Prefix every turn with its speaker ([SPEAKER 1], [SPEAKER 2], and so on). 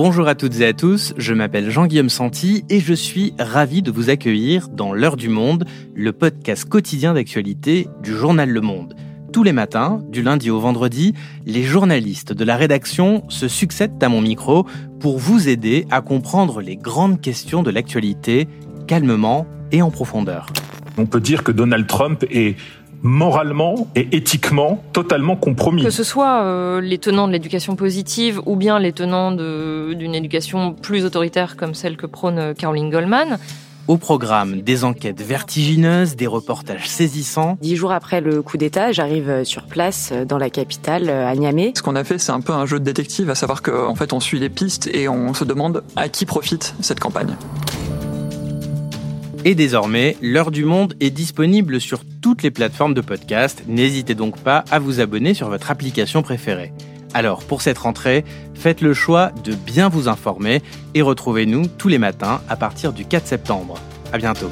[SPEAKER 1] Bonjour à toutes et à tous, je m'appelle Jean-Guillaume Santi et je suis ravi de vous accueillir dans L'heure du monde, le podcast quotidien d'actualité du journal Le Monde. Tous les matins, du lundi au vendredi, les journalistes de la rédaction se succèdent à mon micro pour vous aider à comprendre les grandes questions de l'actualité calmement et en profondeur.
[SPEAKER 2] On peut dire que Donald Trump est moralement et éthiquement totalement compromis.
[SPEAKER 3] Que ce soit euh, les tenants de l'éducation positive ou bien les tenants d'une éducation plus autoritaire comme celle que prône euh, Caroline Goldman.
[SPEAKER 1] Au programme, des enquêtes vertigineuses, des reportages saisissants.
[SPEAKER 4] Dix jours après le coup d'État, j'arrive euh, sur place dans la capitale, à Niamey.
[SPEAKER 5] Ce qu'on a fait, c'est un peu un jeu de détective, à savoir qu'en fait, on suit les pistes et on se demande à qui profite cette campagne.
[SPEAKER 1] Et désormais, l'heure du monde est disponible sur toutes les plateformes de podcast. N'hésitez donc pas à vous abonner sur votre application préférée. Alors, pour cette rentrée, faites le choix de bien vous informer et retrouvez-nous tous les matins à partir du 4 septembre. À bientôt.